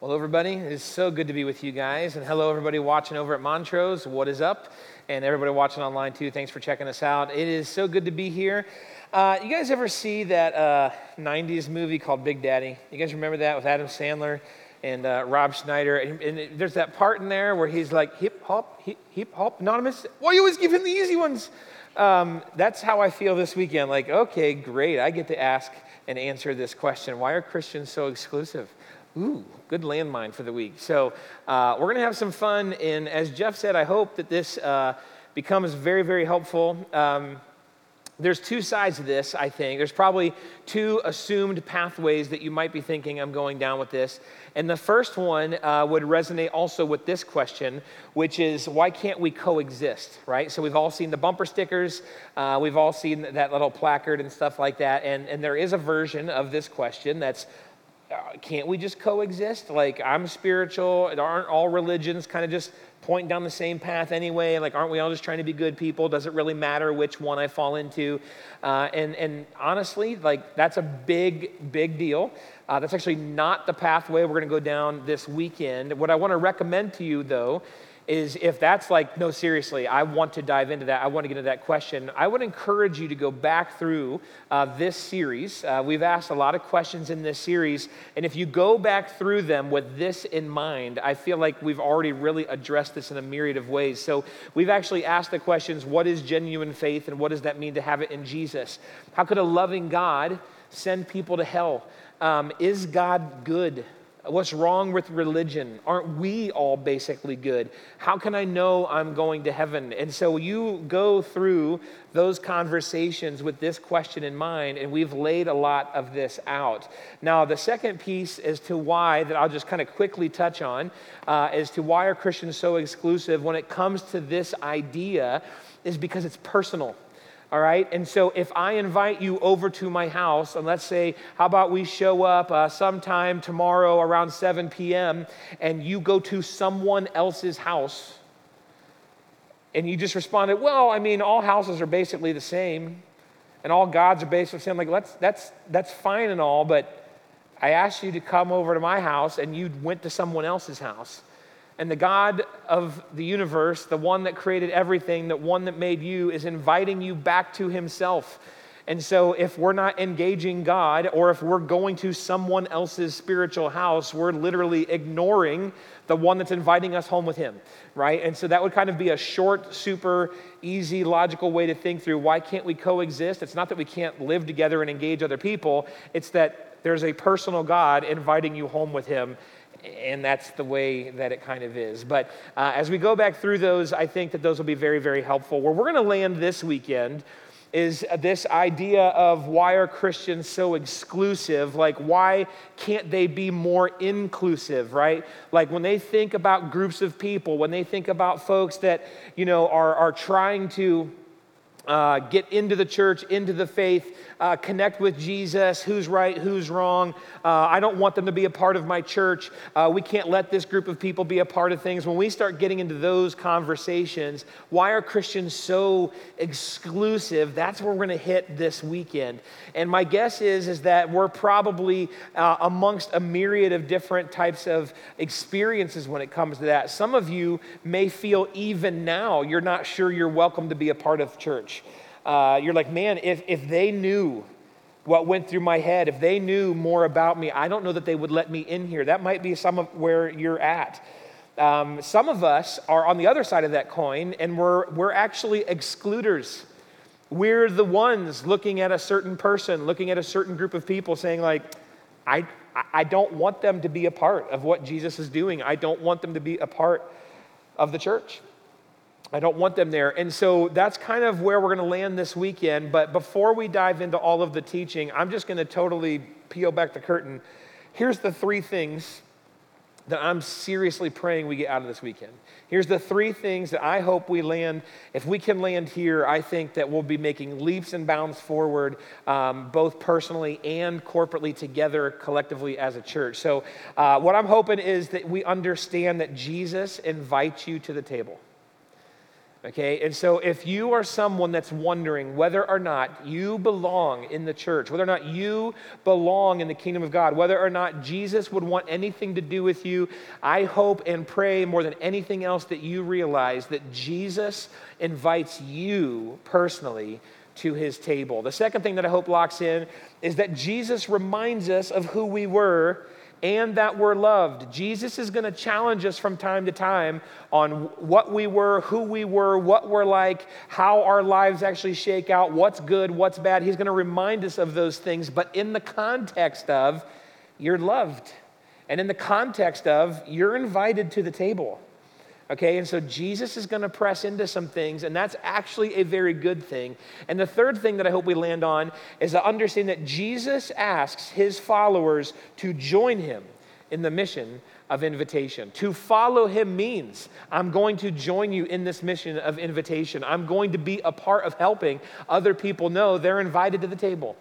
Well, everybody, it is so good to be with you guys. And hello, everybody watching over at Montrose. What is up? And everybody watching online too, thanks for checking us out. It is so good to be here. Uh, you guys ever see that uh, 90s movie called Big Daddy? You guys remember that with Adam Sandler and uh, Rob Schneider? And, and it, there's that part in there where he's like, hip hop, hip, hop, anonymous. Why you always give him the easy ones? Um, that's how I feel this weekend. Like, okay, great. I get to ask and answer this question Why are Christians so exclusive? Ooh, good landmine for the week. So uh, we're going to have some fun. And as Jeff said, I hope that this uh, becomes very, very helpful. Um, there's two sides of this, I think. There's probably two assumed pathways that you might be thinking I'm going down with this. And the first one uh, would resonate also with this question, which is why can't we coexist, right? So we've all seen the bumper stickers, uh, we've all seen that little placard and stuff like that. And, and there is a version of this question that's can't we just coexist? Like, I'm spiritual, aren't all religions kind of just pointing down the same path anyway? Like, aren't we all just trying to be good people? Does it really matter which one I fall into? Uh, and, and honestly, like, that's a big, big deal. Uh, that's actually not the pathway we're going to go down this weekend. What I want to recommend to you, though, is if that's like, no, seriously, I want to dive into that, I want to get into that question, I would encourage you to go back through uh, this series. Uh, we've asked a lot of questions in this series, and if you go back through them with this in mind, I feel like we've already really addressed this in a myriad of ways. So we've actually asked the questions what is genuine faith, and what does that mean to have it in Jesus? How could a loving God send people to hell? Um, is God good? What's wrong with religion? Aren't we all basically good? How can I know I'm going to heaven? And so you go through those conversations with this question in mind, and we've laid a lot of this out. Now, the second piece as to why, that I'll just kind of quickly touch on, uh, as to why are Christians so exclusive when it comes to this idea, is because it's personal all right? And so if I invite you over to my house, and let's say, how about we show up uh, sometime tomorrow around 7 p.m., and you go to someone else's house, and you just responded, well, I mean, all houses are basically the same, and all gods are basically the same. Like, that's, that's, that's fine and all, but I asked you to come over to my house, and you went to someone else's house. And the God of the universe, the one that created everything, the one that made you, is inviting you back to himself. And so, if we're not engaging God, or if we're going to someone else's spiritual house, we're literally ignoring the one that's inviting us home with him, right? And so, that would kind of be a short, super easy, logical way to think through why can't we coexist? It's not that we can't live together and engage other people, it's that there's a personal God inviting you home with him and that's the way that it kind of is. But uh, as we go back through those, I think that those will be very, very helpful. Where we're going to land this weekend is this idea of why are Christians so exclusive? Like, why can't they be more inclusive, right? Like, when they think about groups of people, when they think about folks that, you know, are, are trying to uh, get into the church, into the faith, uh, connect with Jesus, who's right, who's wrong. Uh, I don't want them to be a part of my church. Uh, we can't let this group of people be a part of things. When we start getting into those conversations, why are Christians so exclusive? That's where we're going to hit this weekend. And my guess is, is that we're probably uh, amongst a myriad of different types of experiences when it comes to that. Some of you may feel even now you're not sure you're welcome to be a part of church uh, you're like, man, if, if they knew what went through my head, if they knew more about me, I don't know that they would let me in here. That might be some of where you're at. Um, some of us are on the other side of that coin, and we're, we're actually excluders. We're the ones looking at a certain person, looking at a certain group of people, saying, like, I, I don't want them to be a part of what Jesus is doing. I don't want them to be a part of the church. I don't want them there. And so that's kind of where we're going to land this weekend. But before we dive into all of the teaching, I'm just going to totally peel back the curtain. Here's the three things that I'm seriously praying we get out of this weekend. Here's the three things that I hope we land. If we can land here, I think that we'll be making leaps and bounds forward, um, both personally and corporately together, collectively as a church. So, uh, what I'm hoping is that we understand that Jesus invites you to the table Okay, and so if you are someone that's wondering whether or not you belong in the church, whether or not you belong in the kingdom of God, whether or not Jesus would want anything to do with you, I hope and pray more than anything else that you realize that Jesus invites you personally to his table. The second thing that I hope locks in is that Jesus reminds us of who we were and that we're loved. Jesus is going to challenge us from time to time on what we were, who we were, what we're like, how our lives actually shake out, what's good, what's bad. He's going to remind us of those things, but in the context of you're loved, and in the context of you're invited to the table. Okay, and so Jesus is going to press into some things, and that's actually a very good thing. And the third thing that I hope we land on is to understand that Jesus asks his followers to join him in the mission of invitation. To follow him means I'm going to join you in this mission of invitation. I'm going to be a part of helping other people know they're invited to the table.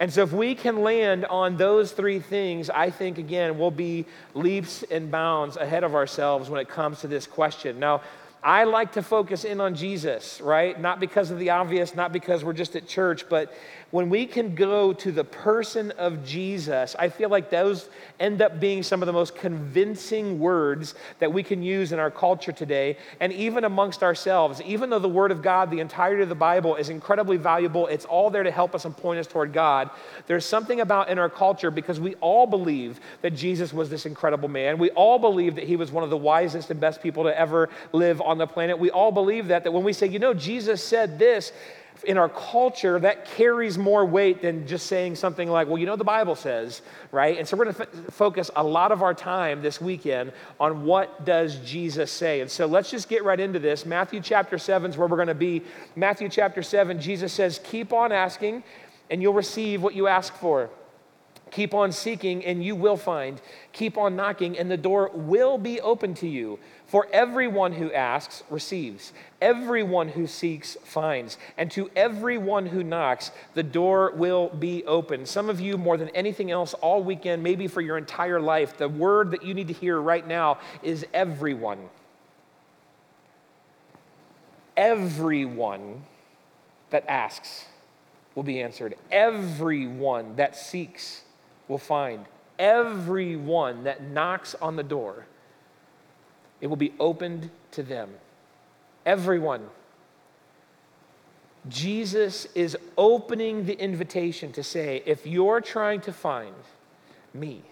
And so, if we can land on those three things, I think, again, we'll be leaps and bounds ahead of ourselves when it comes to this question. Now, I like to focus in on Jesus, right? Not because of the obvious, not because we're just at church, but when we can go to the person of Jesus, I feel like those end up being some of the most convincing words that we can use in our culture today, and even amongst ourselves. Even though the Word of God, the entirety of the Bible, is incredibly valuable, it's all there to help us and point us toward God. There's something about in our culture because we all believe that Jesus was this incredible man. We all believe that he was one of the wisest and best people to ever live on the planet. We all believe that, that when we say, you know, Jesus said this, in our culture, that carries more weight than just saying something like, well, you know, the Bible says, right? And so we're going to f- focus a lot of our time this weekend on what does Jesus say. And so let's just get right into this. Matthew chapter 7 is where we're going to be. Matthew chapter 7, Jesus says, keep on asking, and you'll receive what you ask for. Keep on seeking, and you will find. Keep on knocking, and the door will be open to you. For everyone who asks receives, everyone who seeks finds, and to everyone who knocks, the door will be open. Some of you, more than anything else, all weekend, maybe for your entire life, the word that you need to hear right now is everyone. Everyone that asks will be answered, everyone that seeks will find, everyone that knocks on the door it will be opened to them. Everyone. Jesus is opening the invitation to say, if you're trying to find me,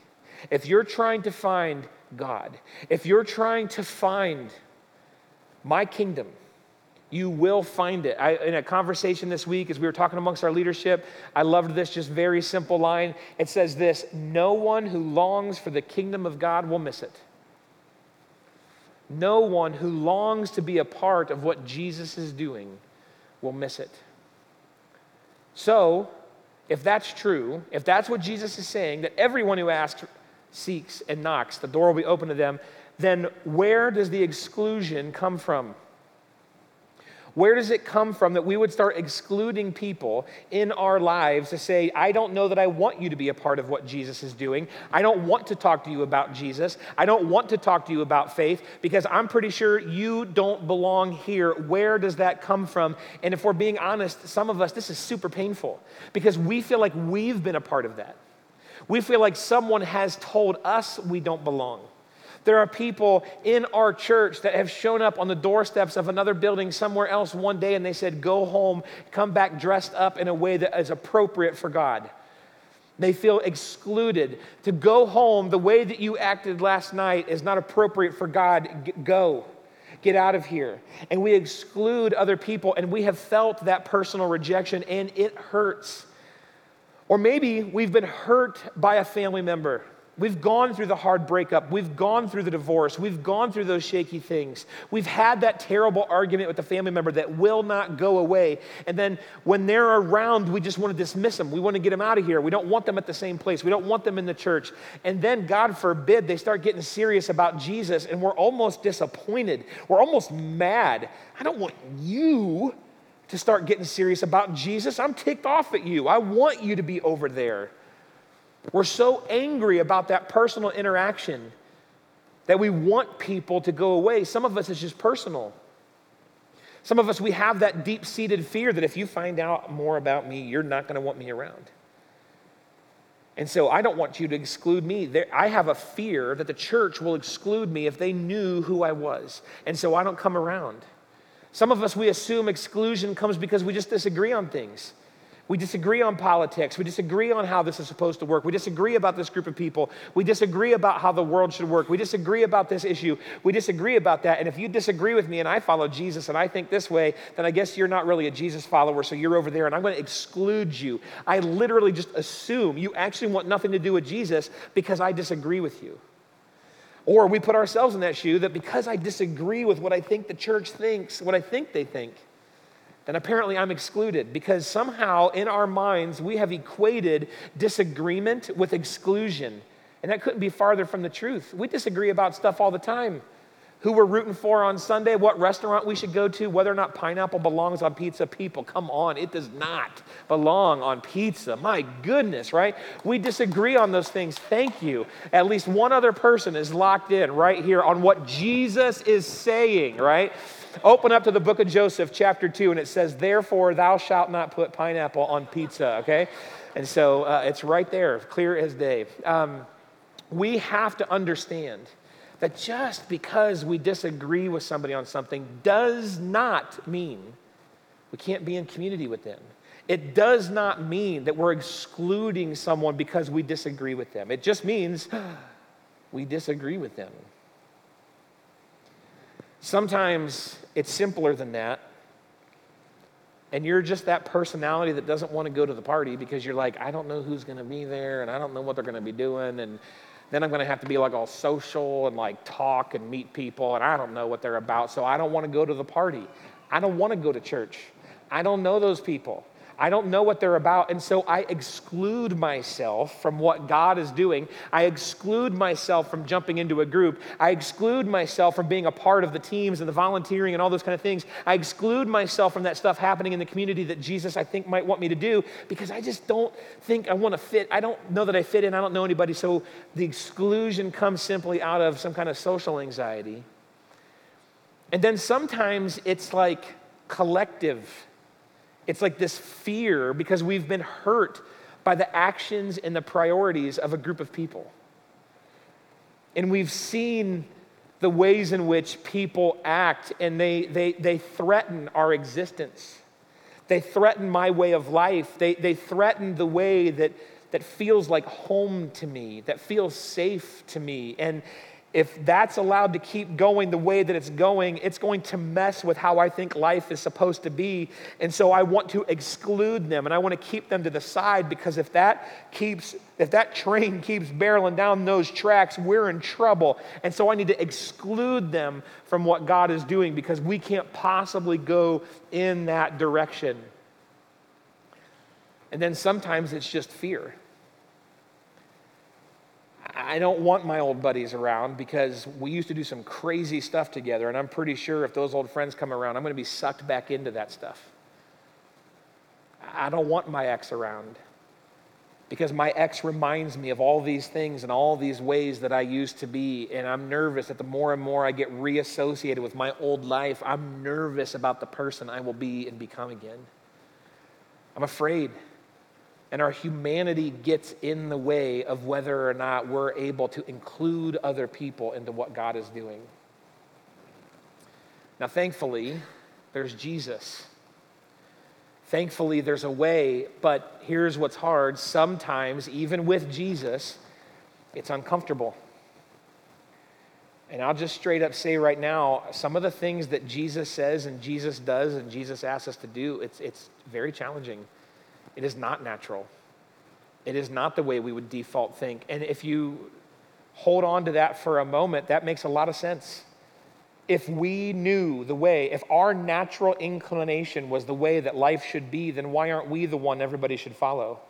if you're trying to find God, if you're trying to find my kingdom, you will find it. I, in a conversation this week, as we were talking amongst our leadership, I loved this just very simple line. It says this No one who longs for the kingdom of God will miss it no one who longs to be a part of what Jesus is doing will miss it. So, if that's true, if that's what Jesus is saying, that everyone who asks, seeks, and knocks, the door will be open to them, then where does the exclusion come from? Where does it come from that we would start excluding people in our lives to say, I don't know that I want you to be a part of what Jesus is doing. I don't want to talk to you about Jesus. I don't want to talk to you about faith because I'm pretty sure you don't belong here. Where does that come from? And if we're being honest, some of us, this is super painful because we feel like we've been a part of that. We feel like someone has told us we don't belong. There are people in our church that have shown up on the doorsteps of another building somewhere else one day and they said, Go home, come back dressed up in a way that is appropriate for God. They feel excluded. To go home the way that you acted last night is not appropriate for God. Go. Get out of here. And we exclude other people, and we have felt that personal rejection, and it hurts. Or maybe we've been hurt by a family member We've gone through the hard breakup. We've gone through the divorce. We've gone through those shaky things. We've had that terrible argument with the family member that will not go away. And then when they're around, we just want to dismiss them. We want to get them out of here. We don't want them at the same place. We don't want them in the church. And then, God forbid, they start getting serious about Jesus and we're almost disappointed. We're almost mad. I don't want you to start getting serious about Jesus. I'm ticked off at you. I want you to be over there. We're so angry about that personal interaction that we want people to go away. Some of us, it's just personal. Some of us, we have that deep seated fear that if you find out more about me, you're not going to want me around. And so I don't want you to exclude me. There, I have a fear that the church will exclude me if they knew who I was. And so I don't come around. Some of us, we assume exclusion comes because we just disagree on things. We disagree on politics. We disagree on how this is supposed to work. We disagree about this group of people. We disagree about how the world should work. We disagree about this issue. We disagree about that. And if you disagree with me and I follow Jesus and I think this way, then I guess you're not really a Jesus follower, so you're over there and I'm going to exclude you. I literally just assume you actually want nothing to do with Jesus because I disagree with you. Or we put ourselves in that shoe that because I disagree with what I think the church thinks, what I think they think, then apparently I'm excluded because somehow in our minds we have equated disagreement with exclusion. And that couldn't be farther from the truth. We disagree about stuff all the time. Who we're rooting for on Sunday, what restaurant we should go to, whether or not pineapple belongs on pizza. People, come on, it does not belong on pizza. My goodness, right? We disagree on those things. Thank you. At least one other person is locked in right here on what Jesus is saying, right? Open up to the book of Joseph, chapter 2, and it says, Therefore, thou shalt not put pineapple on pizza, okay? And so uh, it's right there, clear as day. Um, we have to understand that just because we disagree with somebody on something does not mean we can't be in community with them. It does not mean that we're excluding someone because we disagree with them. It just means we disagree with them. Sometimes it's simpler than that. And you're just that personality that doesn't want to go to the party because you're like, I don't know who's going to be there and I don't know what they're going to be doing. And then I'm going to have to be like all social and like talk and meet people and I don't know what they're about. So I don't want to go to the party. I don't want to go to church. I don't know those people. I don't know what they're about. And so I exclude myself from what God is doing. I exclude myself from jumping into a group. I exclude myself from being a part of the teams and the volunteering and all those kind of things. I exclude myself from that stuff happening in the community that Jesus, I think, might want me to do because I just don't think I want to fit. I don't know that I fit in. I don't know anybody. So the exclusion comes simply out of some kind of social anxiety. And then sometimes it's like collective it's like this fear because we've been hurt by the actions and the priorities of a group of people. And we've seen the ways in which people act and they, they, they threaten our existence. They threaten my way of life. They, they threaten the way that, that feels like home to me, that feels safe to me. And, if that's allowed to keep going the way that it's going, it's going to mess with how I think life is supposed to be. And so I want to exclude them and I want to keep them to the side because if that keeps if that train keeps barreling down those tracks, we're in trouble. And so I need to exclude them from what God is doing because we can't possibly go in that direction. And then sometimes it's just fear. I don't want my old buddies around because we used to do some crazy stuff together, and I'm pretty sure if those old friends come around, I'm going to be sucked back into that stuff. I don't want my ex around because my ex reminds me of all these things and all these ways that I used to be, and I'm nervous that the more and more I get reassociated with my old life, I'm nervous about the person I will be and become again. I'm afraid and our humanity gets in the way of whether or not we're able to include other people into what God is doing. Now, thankfully, there's Jesus. Thankfully, there's a way, but here's what's hard. Sometimes, even with Jesus, it's uncomfortable. And I'll just straight up say right now some of the things that Jesus says and Jesus does and Jesus asks us to do, it's, it's very challenging. It is not natural. It is not the way we would default think. And if you hold on to that for a moment, that makes a lot of sense. If we knew the way, if our natural inclination was the way that life should be, then why aren't we the one everybody should follow?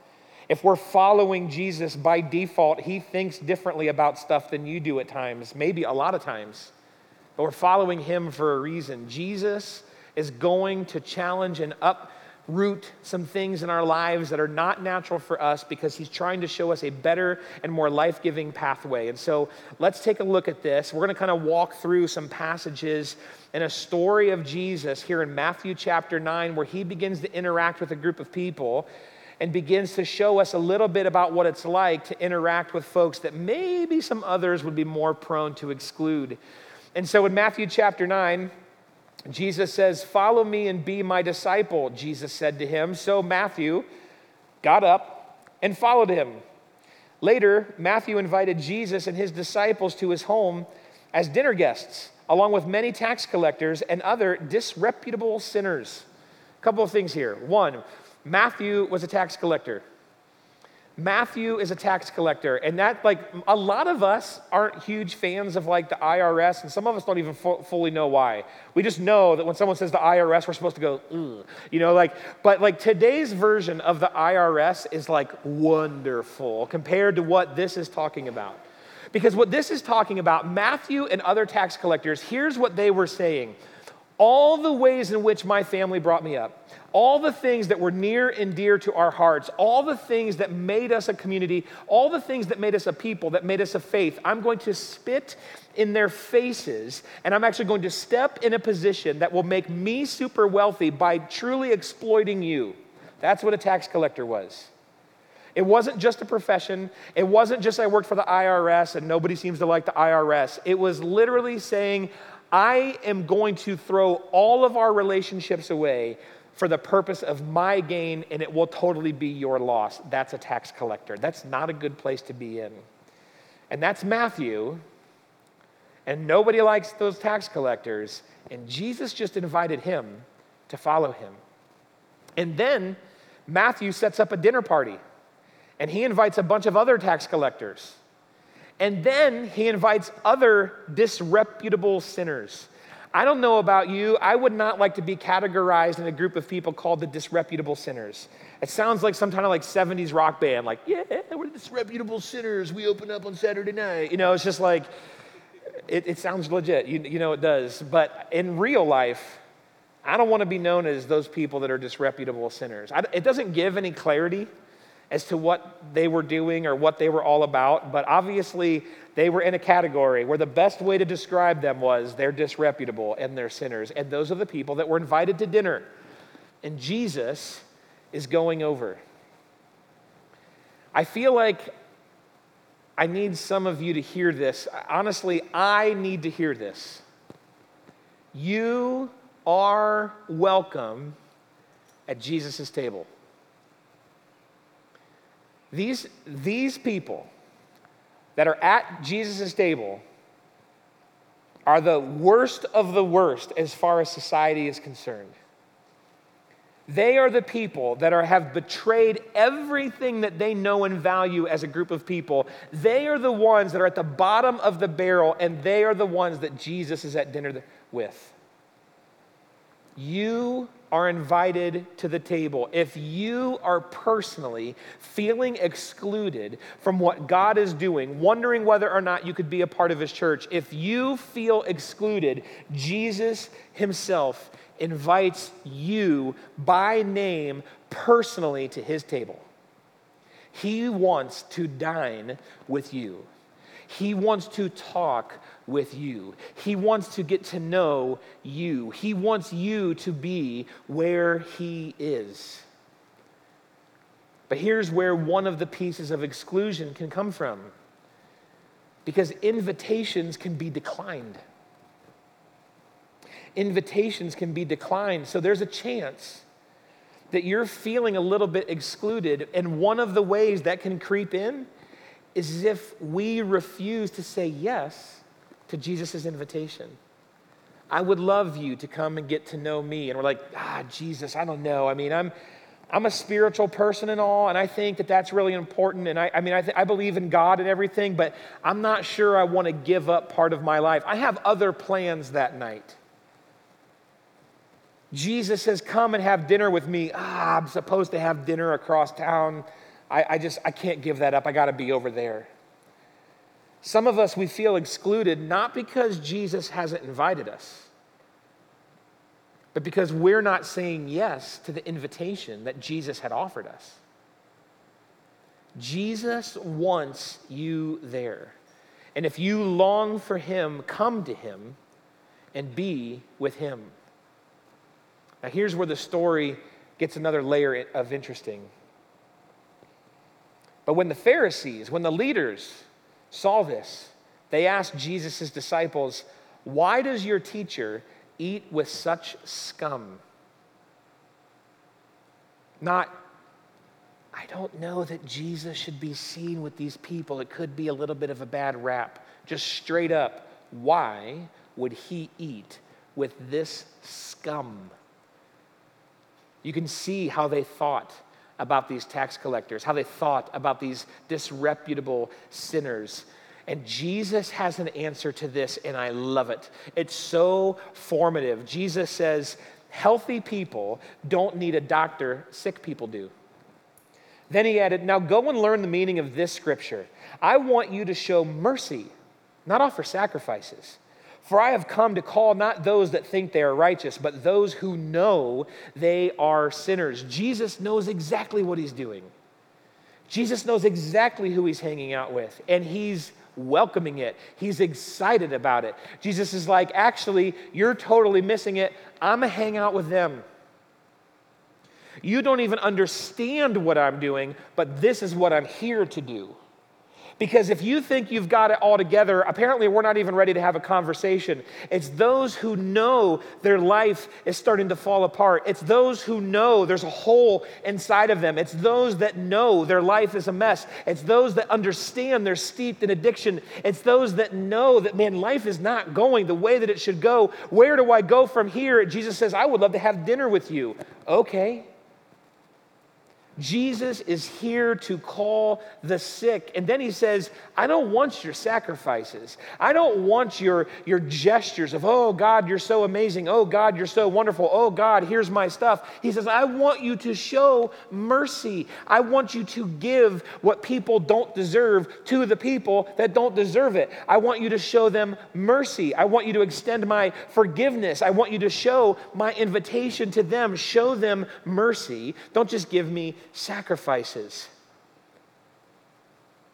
If we're following Jesus by default, he thinks differently about stuff than you do at times, maybe a lot of times. But we're following him for a reason. Jesus is going to challenge and up root some things in our lives that are not natural for us because he's trying to show us a better and more life giving pathway. And so let's take a look at this. We're going to kind of walk through some passages and a story of Jesus here in Matthew chapter 9, where he begins to interact with a group of people and begins to show us a little bit about what it's like to interact with folks that maybe some others would be more prone to exclude. And so in Matthew chapter 9, Jesus says, Follow me and be my disciple, Jesus said to him. So Matthew got up and followed him. Later, Matthew invited Jesus and his disciples to his home as dinner guests, along with many tax collectors and other disreputable sinners. A couple of things here. One, Matthew was a tax collector. Matthew is a tax collector, and that, like, a lot of us aren't huge fans of, like, the IRS, and some of us don't even fu- fully know why. We just know that when someone says the IRS, we're supposed to go, Ugh. you know, like, but, like, today's version of the IRS is, like, wonderful compared to what this is talking about. Because what this is talking about, Matthew and other tax collectors, here's what they were saying all the ways in which my family brought me up all the things that were near and dear to our hearts, all the things that made us a community, all the things that made us a people, that made us a faith, I'm going to spit in their faces, and I'm actually going to step in a position that will make me super wealthy by truly exploiting you. That's what a tax collector was. It wasn't just a profession. It wasn't just I worked for the IRS and nobody seems to like the IRS. It was literally saying, I am going to throw all of our relationships away for the purpose of my gain and it will totally be your loss. That's a tax collector. That's not a good place to be in. And that's Matthew. And nobody likes those tax collectors. And Jesus just invited him to follow him. And then Matthew sets up a dinner party and he invites a bunch of other tax collectors. And then he invites other disreputable sinners. I don't know about you. I would not like to be categorized in a group of people called the disreputable sinners. It sounds like some kind of like 70s rock band, like, yeah, we're disreputable sinners. We open up on Saturday night. You know, it's just like, it, it sounds legit. You, you know, it does. But in real life, I don't want to be known as those people that are disreputable sinners. I, it doesn't give any clarity as to what they were doing or what they were all about, but obviously they were in a category where the best way to describe them was they're disreputable and they're sinners. And those are the people that were invited to dinner. And Jesus is going over. I feel like I need some of you to hear this. Honestly, I need to hear this. You are welcome at Jesus' table. These, these people that are at Jesus' table are the worst of the worst as far as society is concerned. They are the people that are, have betrayed everything that they know and value as a group of people. They are the ones that are at the bottom of the barrel, and they are the ones that Jesus is at dinner with. You are invited to the table, if you are personally feeling excluded from what God is doing, wondering whether or not you could be a part of His church, if you feel excluded, Jesus Himself invites you by name personally to His table. He wants to dine with you. He wants to talk with you. He wants to get to know you. He wants you to be where He is. But here's where one of the pieces of exclusion can come from because invitations can be declined. Invitations can be declined. So there's a chance that you're feeling a little bit excluded. And one of the ways that can creep in is if we refuse to say yes to Jesus' invitation. I would love you to come and get to know me. And we're like, ah, Jesus, I don't know. I mean, I'm, I'm a spiritual person and all, and I think that that's really important. And I, I mean, I, th- I believe in God and everything, but I'm not sure I want to give up part of my life. I have other plans that night. Jesus says, Come and have dinner with me. Ah, I'm supposed to have dinner across town. I, I just, I can't give that up. I got to be over there. Some of us, we feel excluded not because Jesus hasn't invited us, but because we're not saying yes to the invitation that Jesus had offered us. Jesus wants you there. And if you long for him, come to him and be with him. Now, here's where the story gets another layer of interesting. But when the Pharisees, when the leaders saw this, they asked Jesus' disciples, Why does your teacher eat with such scum? Not, I don't know that Jesus should be seen with these people. It could be a little bit of a bad rap. Just straight up, why would he eat with this scum? You can see how they thought about these tax collectors, how they thought about these disreputable sinners. And Jesus has an answer to this, and I love it. It's so formative. Jesus says, Healthy people don't need a doctor, sick people do. Then he added, Now go and learn the meaning of this scripture. I want you to show mercy, not offer sacrifices. For I have come to call not those that think they are righteous, but those who know they are sinners. Jesus knows exactly what he's doing. Jesus knows exactly who he's hanging out with, and he's welcoming it. He's excited about it. Jesus is like, actually, you're totally missing it. I'm going to hang out with them. You don't even understand what I'm doing, but this is what I'm here to do. Because if you think you've got it all together, apparently we're not even ready to have a conversation. It's those who know their life is starting to fall apart. It's those who know there's a hole inside of them. It's those that know their life is a mess. It's those that understand they're steeped in addiction. It's those that know that, man, life is not going the way that it should go. Where do I go from here? Jesus says, I would love to have dinner with you. Okay. Jesus is here to call the sick. And then he says, I don't want your sacrifices. I don't want your, your gestures of, oh, God, you're so amazing. Oh, God, you're so wonderful. Oh, God, here's my stuff. He says, I want you to show mercy. I want you to give what people don't deserve to the people that don't deserve it. I want you to show them mercy. I want you to extend my forgiveness. I want you to show my invitation to them. Show them mercy. Don't just give me sacrifices.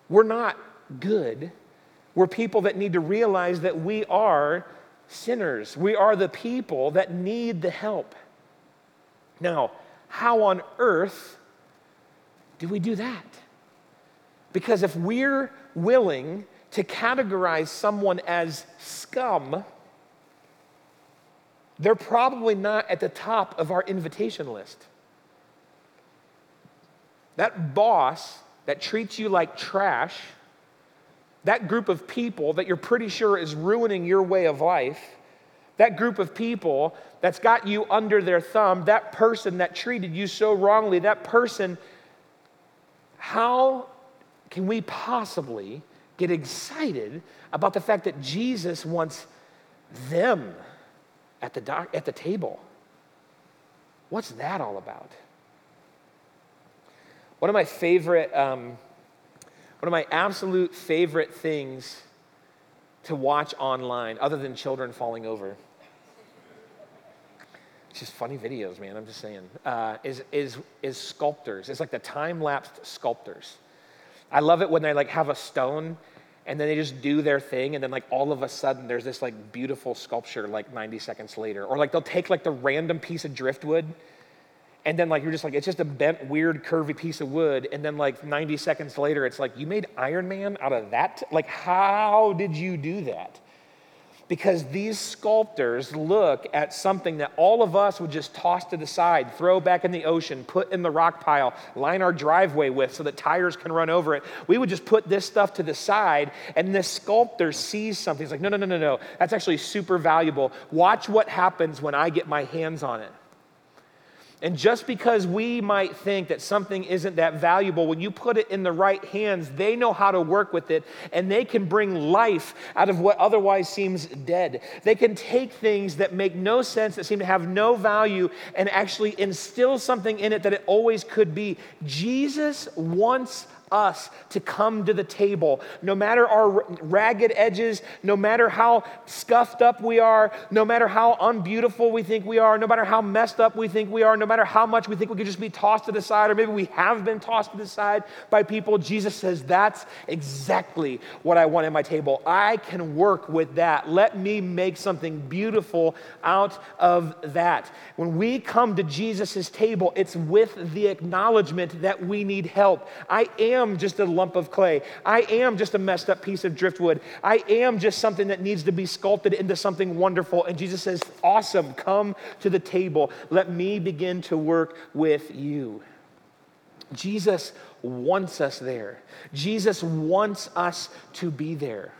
We're not good. We're people that need to realize that we are sinners. We are the people that need the help. Now, how on earth do we do that? Because if we're willing to categorize someone as scum, they're probably not at the top of our invitation list. That boss that treats you like trash, that group of people that you're pretty sure is ruining your way of life, that group of people that's got you under their thumb, that person that treated you so wrongly, that person, how can we possibly get excited about the fact that Jesus wants them at the, doc, at the table? What's that all about? One of my favorite, um, one of my absolute favorite things to watch online, other than children falling over, it's just funny videos, man. I'm just saying. Uh, is is is sculptors? It's like the time lapsed sculptors. I love it when they like have a stone and then they just do their thing and then like all of a sudden there's this like beautiful sculpture like 90 seconds later or like they'll take like the random piece of driftwood and then like you're just like it's just a bent weird curvy piece of wood. And then like 90 seconds later it's like you made iron man out of that? Like how did you do that? Because these sculptors look at something that all of us would just toss to the side throw back in the ocean put in the rock pile line our driveway with so that tires can run over it. We would just put this stuff to the side and this sculptor sees something. He's like no no no no no. That's actually super valuable. Watch what happens when i get my hands on it and just because we might think that something isn't that valuable, when you put it in the right hands, they know how to work with it and they can bring life out of what otherwise seems dead. They can take things that make no sense, that seem to have no value, and actually instill something in it that it always could be. Jesus wants us to come to the table. No matter our ragged edges, no matter how scuffed up we are, no matter how unbeautiful we think we are, no matter how messed up we think we are, no matter how much we think we could just be tossed to the side, or maybe we have been tossed to the side by people, Jesus says, That's exactly what I want at my table. I can work with that. Let me make something beautiful out of that. When we come to Jesus' table, it's with the acknowledgement that we need help. I am just a lump of clay. I am just a messed up piece of driftwood. I am just something that needs to be sculpted into something wonderful. And Jesus says, Awesome, come to the table. Let me begin to work with you. Jesus wants us there. Jesus wants us to be there.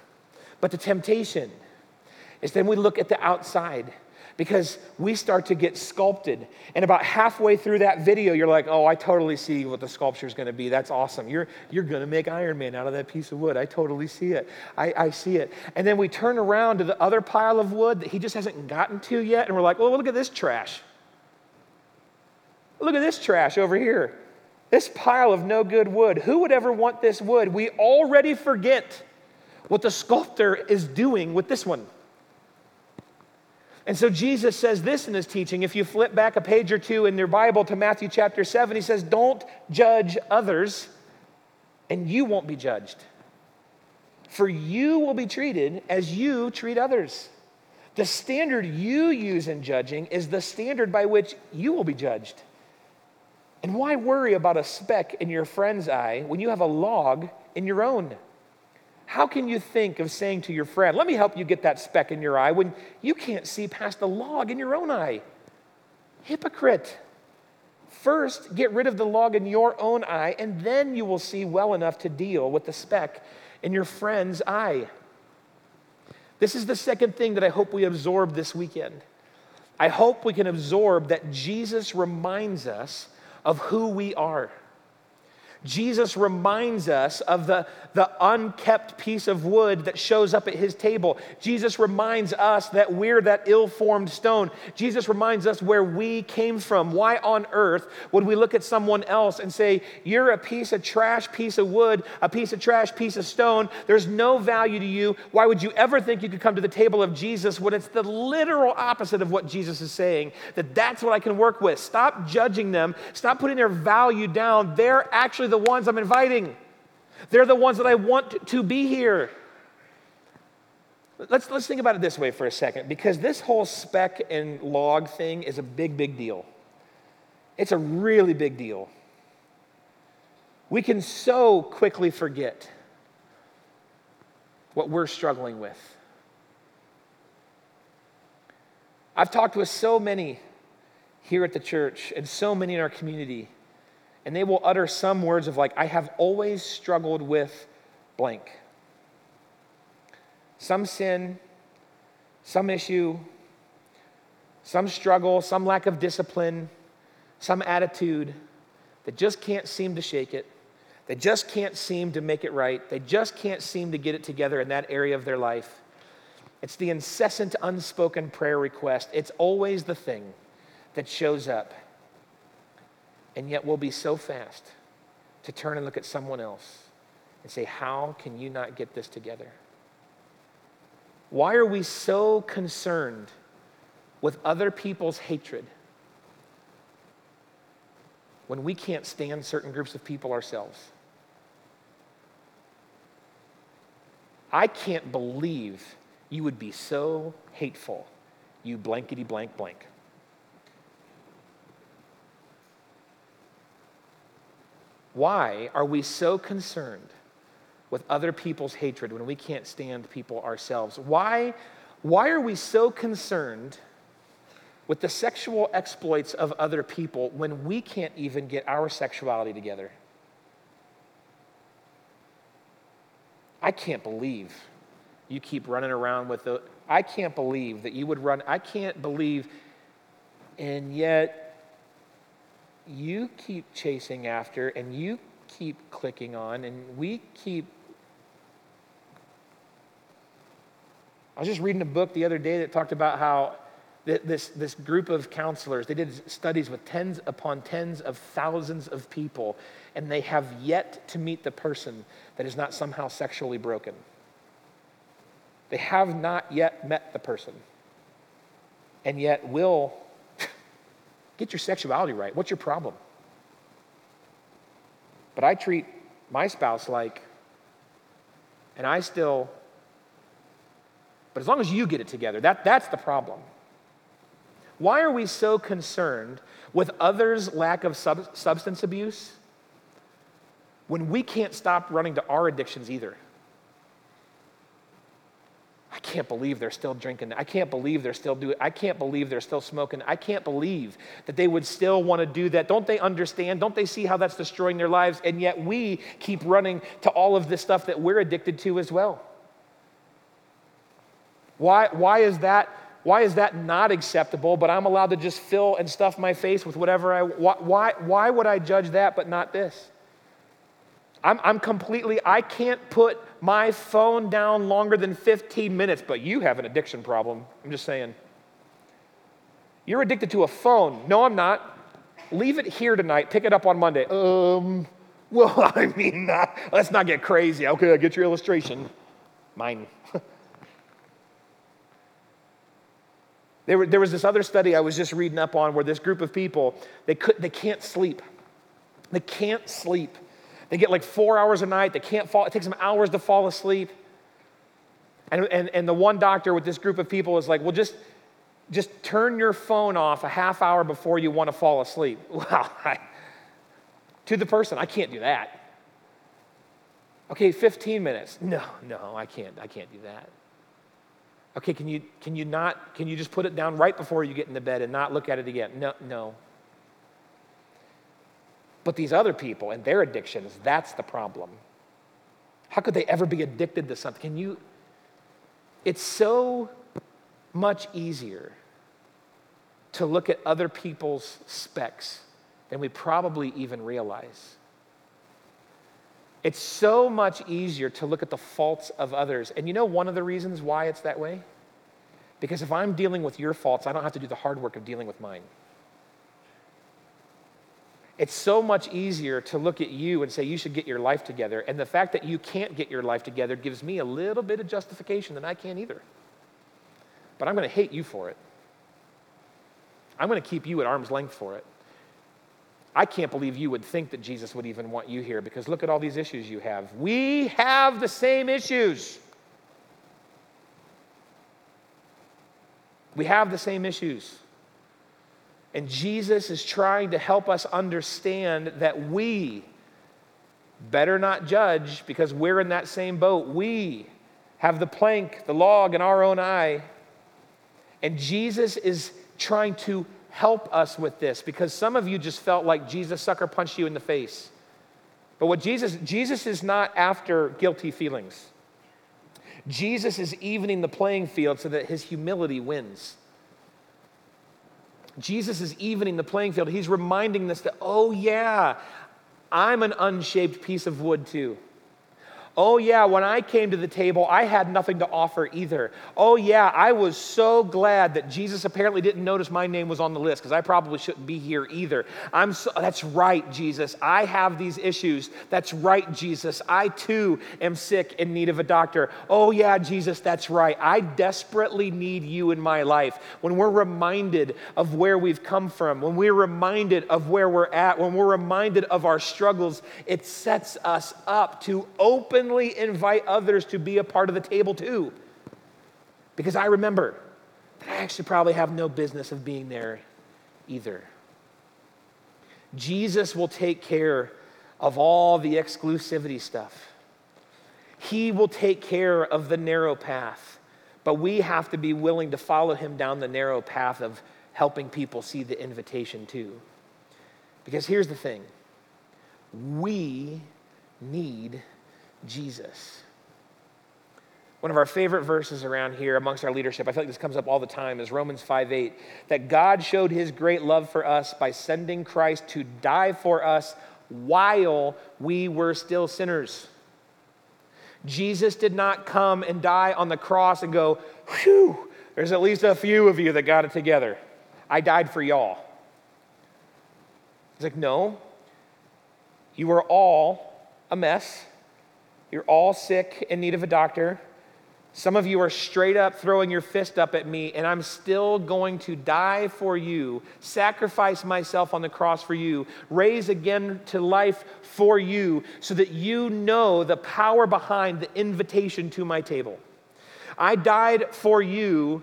But the temptation is then we look at the outside because we start to get sculpted. And about halfway through that video, you're like, oh, I totally see what the sculpture is going to be. That's awesome. You're, you're going to make Iron Man out of that piece of wood. I totally see it. I, I see it. And then we turn around to the other pile of wood that he just hasn't gotten to yet, and we're like, well, look at this trash. Look at this trash over here. This pile of no good wood. Who would ever want this wood? We already forget what the sculptor is doing with this one. And so Jesus says this in his teaching. If you flip back a page or two in your Bible to Matthew chapter 7, he says, Don't judge others, and you won't be judged. For you will be treated as you treat others. The standard you use in judging is the standard by which you will be judged. And why worry about a speck in your friend's eye when you have a log in your own? How can you think of saying to your friend, Let me help you get that speck in your eye, when you can't see past the log in your own eye? Hypocrite. First, get rid of the log in your own eye, and then you will see well enough to deal with the speck in your friend's eye. This is the second thing that I hope we absorb this weekend. I hope we can absorb that Jesus reminds us of who we are. Jesus reminds us of the, the unkept piece of wood that shows up at his table. Jesus reminds us that we're that ill formed stone. Jesus reminds us where we came from. Why on earth would we look at someone else and say, You're a piece of trash, piece of wood, a piece of trash, piece of stone? There's no value to you. Why would you ever think you could come to the table of Jesus when it's the literal opposite of what Jesus is saying? That that's what I can work with. Stop judging them, stop putting their value down. They're actually the ones I'm inviting. They're the ones that I want to be here. Let's, let's think about it this way for a second, because this whole speck and log thing is a big, big deal. It's a really big deal. We can so quickly forget what we're struggling with. I've talked with so many here at the church and so many in our community and they will utter some words of like, I have always struggled with blank. Some sin, some issue, some struggle, some lack of discipline, some attitude that just can't seem to shake it. They just can't seem to make it right. They just can't seem to get it together in that area of their life. It's the incessant, unspoken prayer request. It's always the thing that shows up. And yet we'll be so fast to turn and look at someone else and say, How can you not get this together? Why are we so concerned with other people's hatred when we can't stand certain groups of people ourselves? I can't believe you would be so hateful, you blankety blank blank. Why are we so concerned with other people's hatred when we can't stand people ourselves? Why, why are we so concerned with the sexual exploits of other people when we can't even get our sexuality together? I can't believe you keep running around with the. I can't believe that you would run. I can't believe, and yet you keep chasing after and you keep clicking on and we keep I was just reading a book the other day that talked about how this, this group of counselors, they did studies with tens upon tens of thousands of people, and they have yet to meet the person that is not somehow sexually broken. They have not yet met the person, and yet will get your sexuality right. What's your problem? But I treat my spouse like, and I still, but as long as you get it together, that, that's the problem. Why are we so concerned with others' lack of sub- substance abuse when we can't stop running to our addictions either? I can't believe they're still drinking. I can't believe they're still doing. I can't believe they're still smoking. I can't believe that they would still want to do that. Don't they understand? Don't they see how that's destroying their lives? And yet we keep running to all of this stuff that we're addicted to as well. Why, why is that why is that not acceptable, but I'm allowed to just fill and stuff my face with whatever I why, why, why would I judge that but not this? I'm, I'm completely, I can't put my phone down longer than 15 minutes, but you have an addiction problem. I'm just saying. You're addicted to a phone. No, I'm not. Leave it here tonight. Pick it up on Monday. Um, well, I mean, let's not get crazy. Okay, I get your illustration. Mine. There, were, there was this other study I was just reading up on where this group of people, they, could, they can't sleep. They can't sleep. They get like four hours a night. They can't fall. It takes them hours to fall asleep. And, and, and the one doctor with this group of people is like, well, just, just turn your phone off a half hour before you want to fall asleep. I, to the person, I can't do that. Okay, 15 minutes. No, no, I can't. I can't do that. Okay, can you, can you not, can you just put it down right before you get into bed and not look at it again? No, no. But these other people and their addictions, that's the problem. How could they ever be addicted to something? Can you, it's so much easier to look at other people's specks than we probably even realize. It's so much easier to look at the faults of others. And you know one of the reasons why it's that way? Because if I'm dealing with your faults, I don't have to do the hard work of dealing with mine. It's so much easier to look at you and say you should get your life together. And the fact that you can't get your life together gives me a little bit of justification that I can't either. But I'm going to hate you for it. I'm going to keep you at arm's length for it. I can't believe you would think that Jesus would even want you here because look at all these issues you have. We have the same issues. We have the same issues. And Jesus is trying to help us understand that we better not judge because we're in that same boat. We have the plank, the log in our own eye. And Jesus is trying to help us with this because some of you just felt like Jesus sucker punched you in the face. But what Jesus, Jesus is not after guilty feelings. Jesus is evening the playing field so that his humility wins. Jesus is evening the playing field. He's reminding us that, oh, yeah, I'm an unshaped piece of wood too. Oh, yeah, when I came to the table, I had nothing to offer either. Oh, yeah, I was so glad that Jesus apparently didn't notice my name was on the list because I probably shouldn't be here either. I'm so, that's right, Jesus. I have these issues. That's right, Jesus. I too am sick in need of a doctor. Oh, yeah, Jesus, that's right. I desperately need you in my life. When we're reminded of where we've come from, when we're reminded of where we're at, when we're reminded of our struggles, it sets us up to open openly invite others to be a part of the table too. Because I remember that I actually probably have no business of being there either. Jesus will take care of all the exclusivity stuff. He will take care of the narrow path, but we have to be willing to follow him down the narrow path of helping people see the invitation too. Because here's the thing we need Jesus. One of our favorite verses around here amongst our leadership, I feel like this comes up all the time, is Romans 5 8. That God showed his great love for us by sending Christ to die for us while we were still sinners. Jesus did not come and die on the cross and go, whew, There's at least a few of you that got it together. I died for y'all. He's like, No, you are all a mess. You're all sick in need of a doctor. Some of you are straight up throwing your fist up at me, and I'm still going to die for you, sacrifice myself on the cross for you, raise again to life for you, so that you know the power behind the invitation to my table. I died for you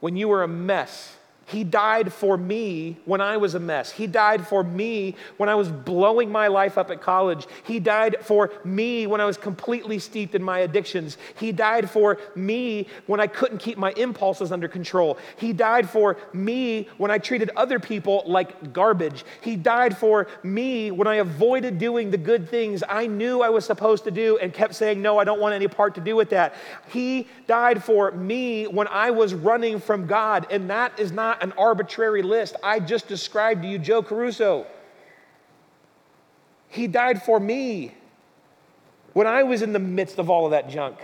when you were a mess he died for me when I was a mess. He died for me when I was blowing my life up at college. He died for me when I was completely steeped in my addictions. He died for me when I couldn't keep my impulses under control. He died for me when I treated other people like garbage. He died for me when I avoided doing the good things I knew I was supposed to do and kept saying, No, I don't want any part to do with that. He died for me when I was running from God, and that is not an arbitrary list. I just described to you Joe Caruso. He died for me when I was in the midst of all of that junk.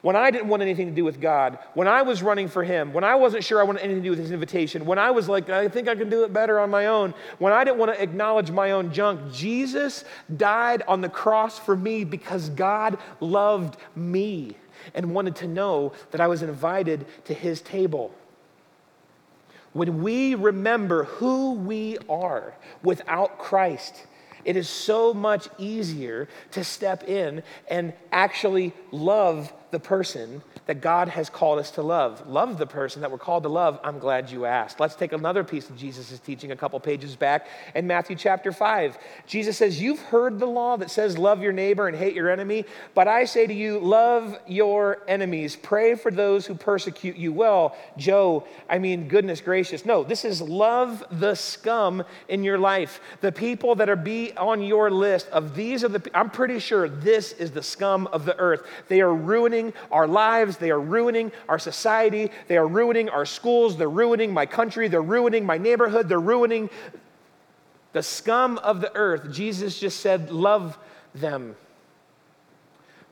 When I didn't want anything to do with God, when I was running for Him, when I wasn't sure I wanted anything to do with His invitation, when I was like, I think I can do it better on my own, when I didn't want to acknowledge my own junk, Jesus died on the cross for me because God loved me and wanted to know that I was invited to His table when we remember who we are without Christ, it is so much easier to step in and actually love the person that God has called us to love. Love the person that we're called to love. I'm glad you asked. Let's take another piece of Jesus' teaching a couple pages back in Matthew chapter 5. Jesus says, You've heard the law that says, Love your neighbor and hate your enemy, but I say to you, love your enemies. Pray for those who persecute you. Well, Joe, I mean, goodness gracious. No, this is love the scum in your life. The people that are be on your list of these are the, I'm pretty sure this is the scum of the earth. They are ruining ruining our lives. They are ruining our society. They are ruining our schools. They're ruining my country. They're ruining my neighborhood. They're ruining the scum of the earth. Jesus just said, Love them.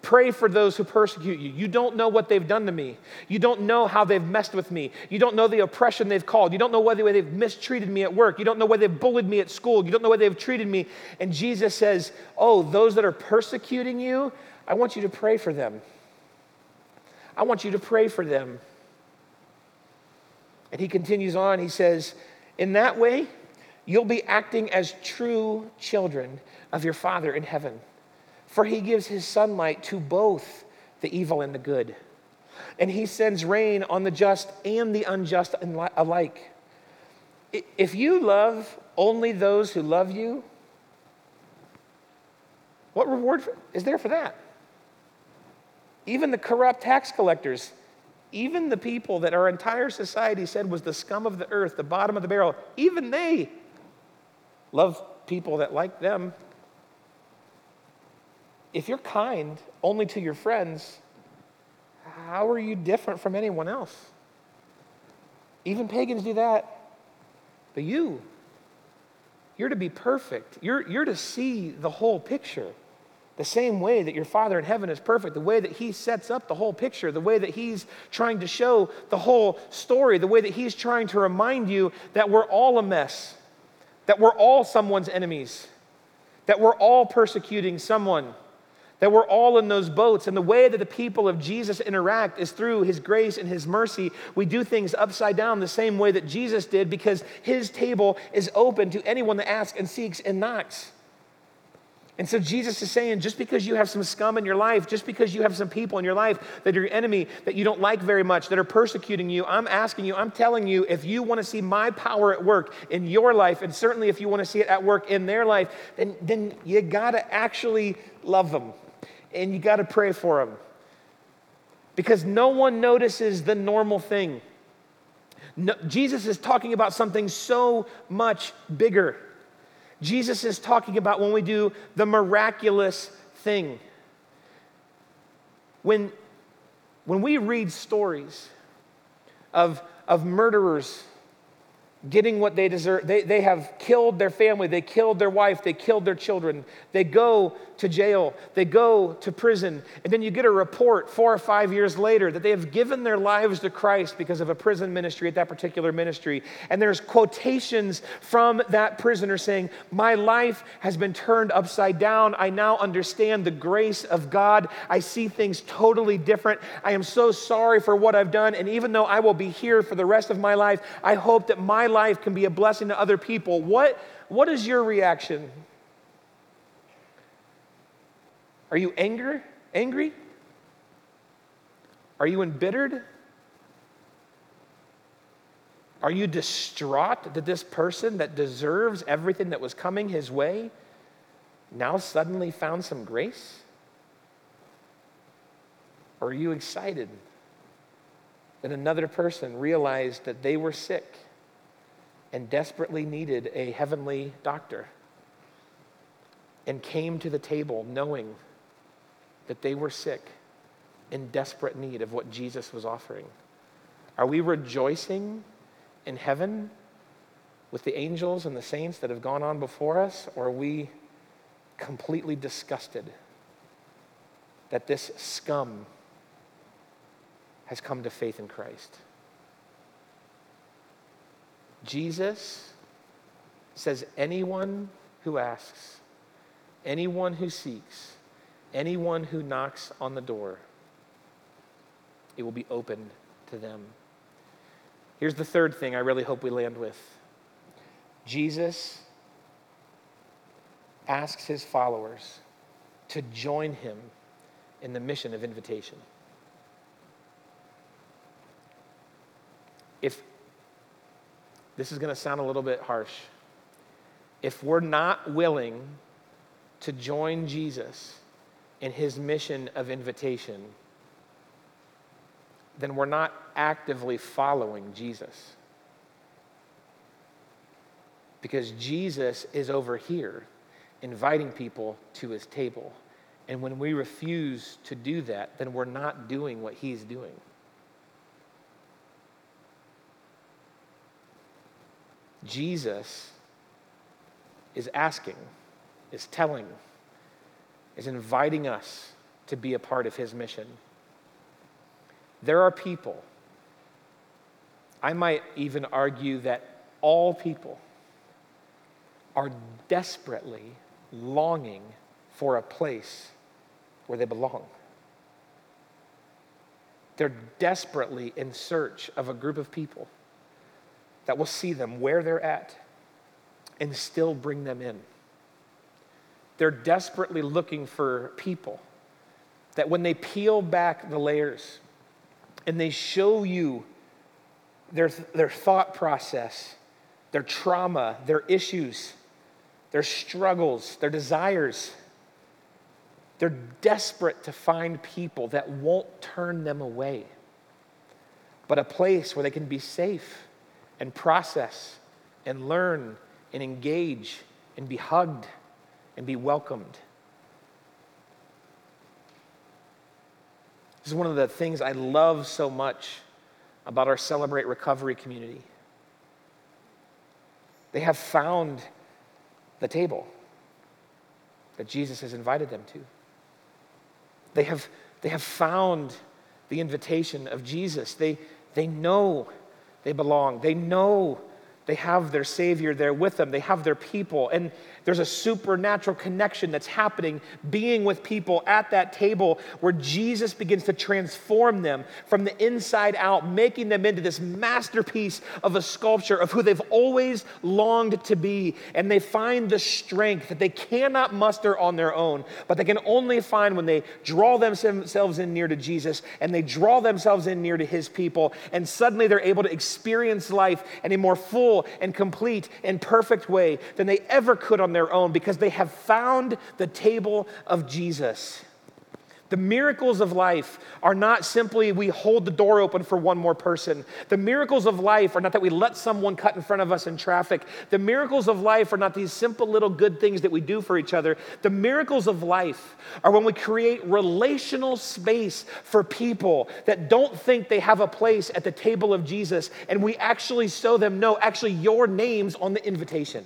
Pray for those who persecute you. You don't know what they've done to me. You don't know how they've messed with me. You don't know the oppression they've called. You don't know whether they've mistreated me at work. You don't know whether they've bullied me at school. You don't know whether they've treated me. And Jesus says, Oh, those that are persecuting you, I want you to pray for them. I want you to pray for them. And he continues on, he says, In that way, you'll be acting as true children of your Father in heaven. For he gives his sunlight to both the evil and the good. And he sends rain on the just and the unjust alike. If you love only those who love you, what reward is there for that? Even the corrupt tax collectors, even the people that our entire society said was the scum of the earth, the bottom of the barrel, even they love people that like them. If you're kind only to your friends, how are you different from anyone else? Even pagans do that. But you, you're to be perfect. You're, you're to see the whole picture. The same way that your Father in heaven is perfect, the way that He sets up the whole picture, the way that He's trying to show the whole story, the way that He's trying to remind you that we're all a mess, that we're all someone's enemies, that we're all persecuting someone, that we're all in those boats. And the way that the people of Jesus interact is through His grace and His mercy. We do things upside down the same way that Jesus did because His table is open to anyone that asks and seeks and knocks. And so Jesus is saying just because you have some scum in your life, just because you have some people in your life that are your enemy, that you don't like very much, that are persecuting you, I'm asking you, I'm telling you, if you want to see my power at work in your life, and certainly if you want to see it at work in their life, then, then you got to actually love them and you got to pray for them. Because no one notices the normal thing. No, Jesus is talking about something so much bigger. Jesus is talking about when we do the miraculous thing. When, when we read stories of, of murderers getting what they deserve. They, they have killed their family, they killed their wife, they killed their children. They go to jail, they go to prison, and then you get a report four or five years later that they have given their lives to Christ because of a prison ministry at that particular ministry. And there's quotations from that prisoner saying, My life has been turned upside down. I now understand the grace of God. I see things totally different. I am so sorry for what I've done. And even though I will be here for the rest of my life, I hope that my life can be a blessing to other people. What, what is your reaction? Are you anger, angry? Are you embittered? Are you distraught that this person that deserves everything that was coming his way now suddenly found some grace? Or are you excited that another person realized that they were sick and desperately needed a heavenly doctor and came to the table knowing that they were sick in desperate need of what Jesus was offering? Are we rejoicing in heaven with the angels and the saints that have gone on before us, or are we completely disgusted that this scum has come to faith in Christ? Jesus says, anyone who asks, anyone who seeks, anyone who knocks on the door, it will be opened to them. Here's the third thing I really hope we land with Jesus asks his followers to join him in the mission of invitation. If this is going to sound a little bit harsh, if we're not willing to join Jesus in his mission of invitation, then we're not actively following Jesus. Because Jesus is over here inviting people to his table. And when we refuse to do that, then we're not doing what he's doing. Jesus is asking, is telling, is inviting us to be a part of his mission. There are people, I might even argue that all people are desperately longing for a place where they belong. They're desperately in search of a group of people that will see them where they're at and still bring them in. They're desperately looking for people that when they peel back the layers and they show you their, their thought process, their trauma, their issues, their struggles, their desires, they're desperate to find people that won't turn them away, but a place where they can be safe and process and learn and engage and be hugged and be welcomed. This is one of the things I love so much about our Celebrate Recovery community. They have found the table that Jesus has invited them to. They have, they have found the invitation of Jesus. They, they know they belong. They know they have their Savior there with them, they have their people. And there's a supernatural connection that's happening being with people at that table where Jesus begins to transform them from the inside out, making them into this masterpiece of a sculpture of who they've always longed to be. And they find the strength that they cannot muster on their own, but they can only find when they draw themselves in near to Jesus and they draw themselves in near to his people. And suddenly they're able to experience life in a more full and complete and perfect way than they ever could on their own because they have found the table of Jesus. The miracles of life are not simply we hold the door open for one more person. The miracles of life are not that we let someone cut in front of us in traffic. The miracles of life are not these simple little good things that we do for each other. The miracles of life are when we create relational space for people that don't think they have a place at the table of Jesus and we actually show them no, actually, your name's on the invitation.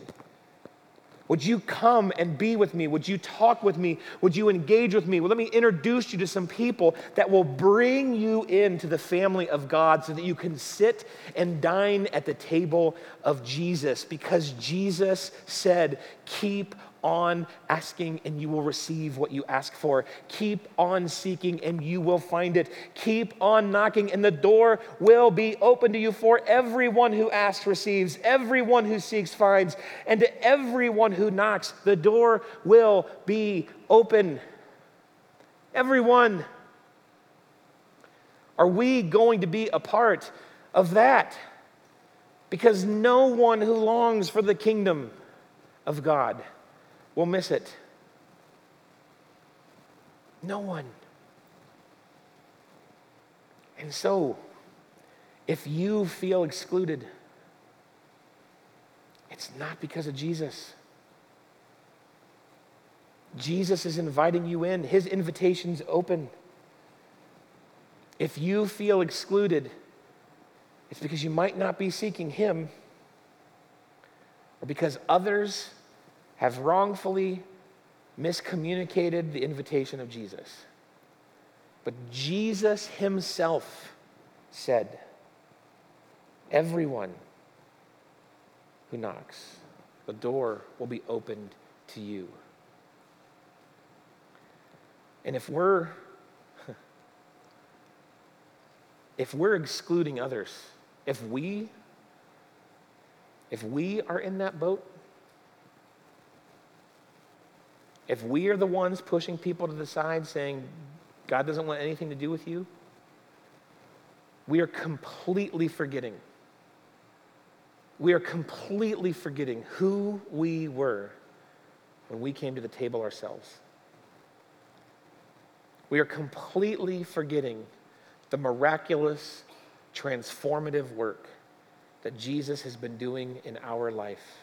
Would you come and be with me? Would you talk with me? Would you engage with me? Well, let me introduce you to some people that will bring you into the family of God so that you can sit and dine at the table of Jesus because Jesus said, Keep on asking and you will receive what you ask for. Keep on seeking and you will find it. Keep on knocking and the door will be open to you for everyone who asks receives, everyone who seeks finds, and to everyone who knocks, the door will be open. Everyone. Are we going to be a part of that? Because no one who longs for the kingdom of God will miss it. No one. And so, if you feel excluded, it's not because of Jesus. Jesus is inviting you in, his invitation's open. If you feel excluded, it's because you might not be seeking him or because others have wrongfully miscommunicated the invitation of Jesus. But Jesus himself said, Everyone who knocks, the door will be opened to you. And if we're if we're excluding others, if we if we are in that boat, If we are the ones pushing people to the side saying, God doesn't want anything to do with you, we are completely forgetting. We are completely forgetting who we were when we came to the table ourselves. We are completely forgetting the miraculous, transformative work that Jesus has been doing in our life.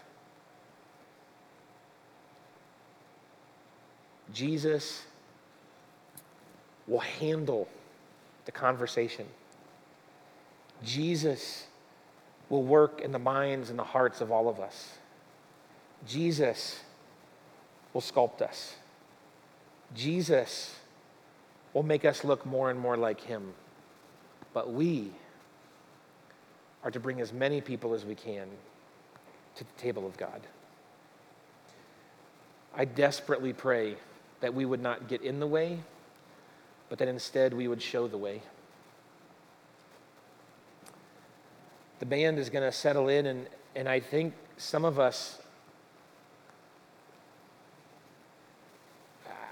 Jesus will handle the conversation. Jesus will work in the minds and the hearts of all of us. Jesus will sculpt us. Jesus will make us look more and more like him. But we are to bring as many people as we can to the table of God. I desperately pray that we would not get in the way, but that instead we would show the way. The band is going to settle in, and, and I think some of us,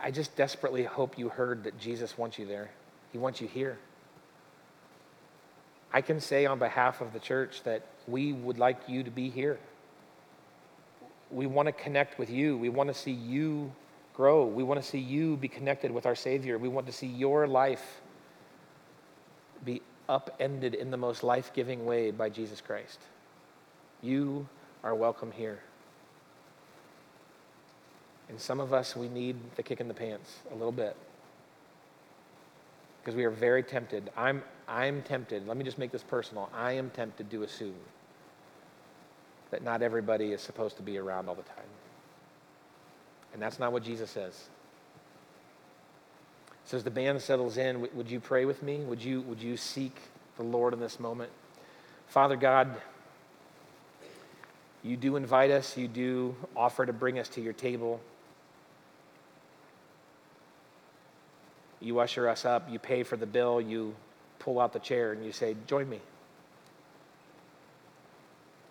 I just desperately hope you heard that Jesus wants you there. He wants you here. I can say on behalf of the church that we would like you to be here. We want to connect with you. We want to see you grow. We want to see you be connected with our Savior. We want to see your life be upended in the most life giving way by Jesus Christ. You are welcome here. And some of us, we need the kick in the pants a little bit. Because we are very tempted. I'm, I'm tempted. Let me just make this personal. I am tempted to assume that not everybody is supposed to be around all the time. And that's not what Jesus says. So as the band settles in, would you pray with me? Would you, would you seek the Lord in this moment? Father God, you do invite us, you do offer to bring us to your table. You usher us up, you pay for the bill, you pull out the chair, and you say, Join me.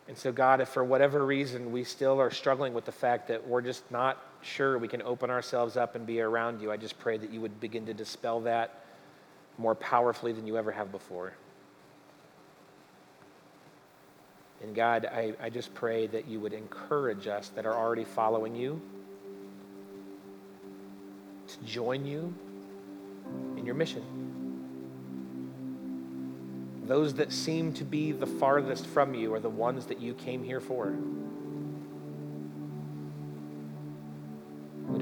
And so, God, if for whatever reason we still are struggling with the fact that we're just not sure we can open ourselves up and be around you, I just pray that you would begin to dispel that more powerfully than you ever have before. And God, I, I just pray that you would encourage us that are already following you to join you in your mission. Those that seem to be the farthest from you are the ones that you came here for.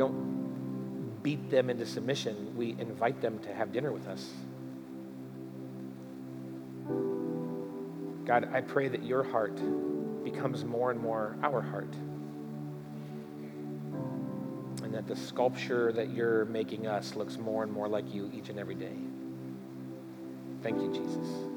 Don't beat them into submission, we invite them to have dinner with us. God, I pray that your heart becomes more and more our heart. And that the sculpture that you're making us looks more and more like you each and every day. Thank you, Jesus.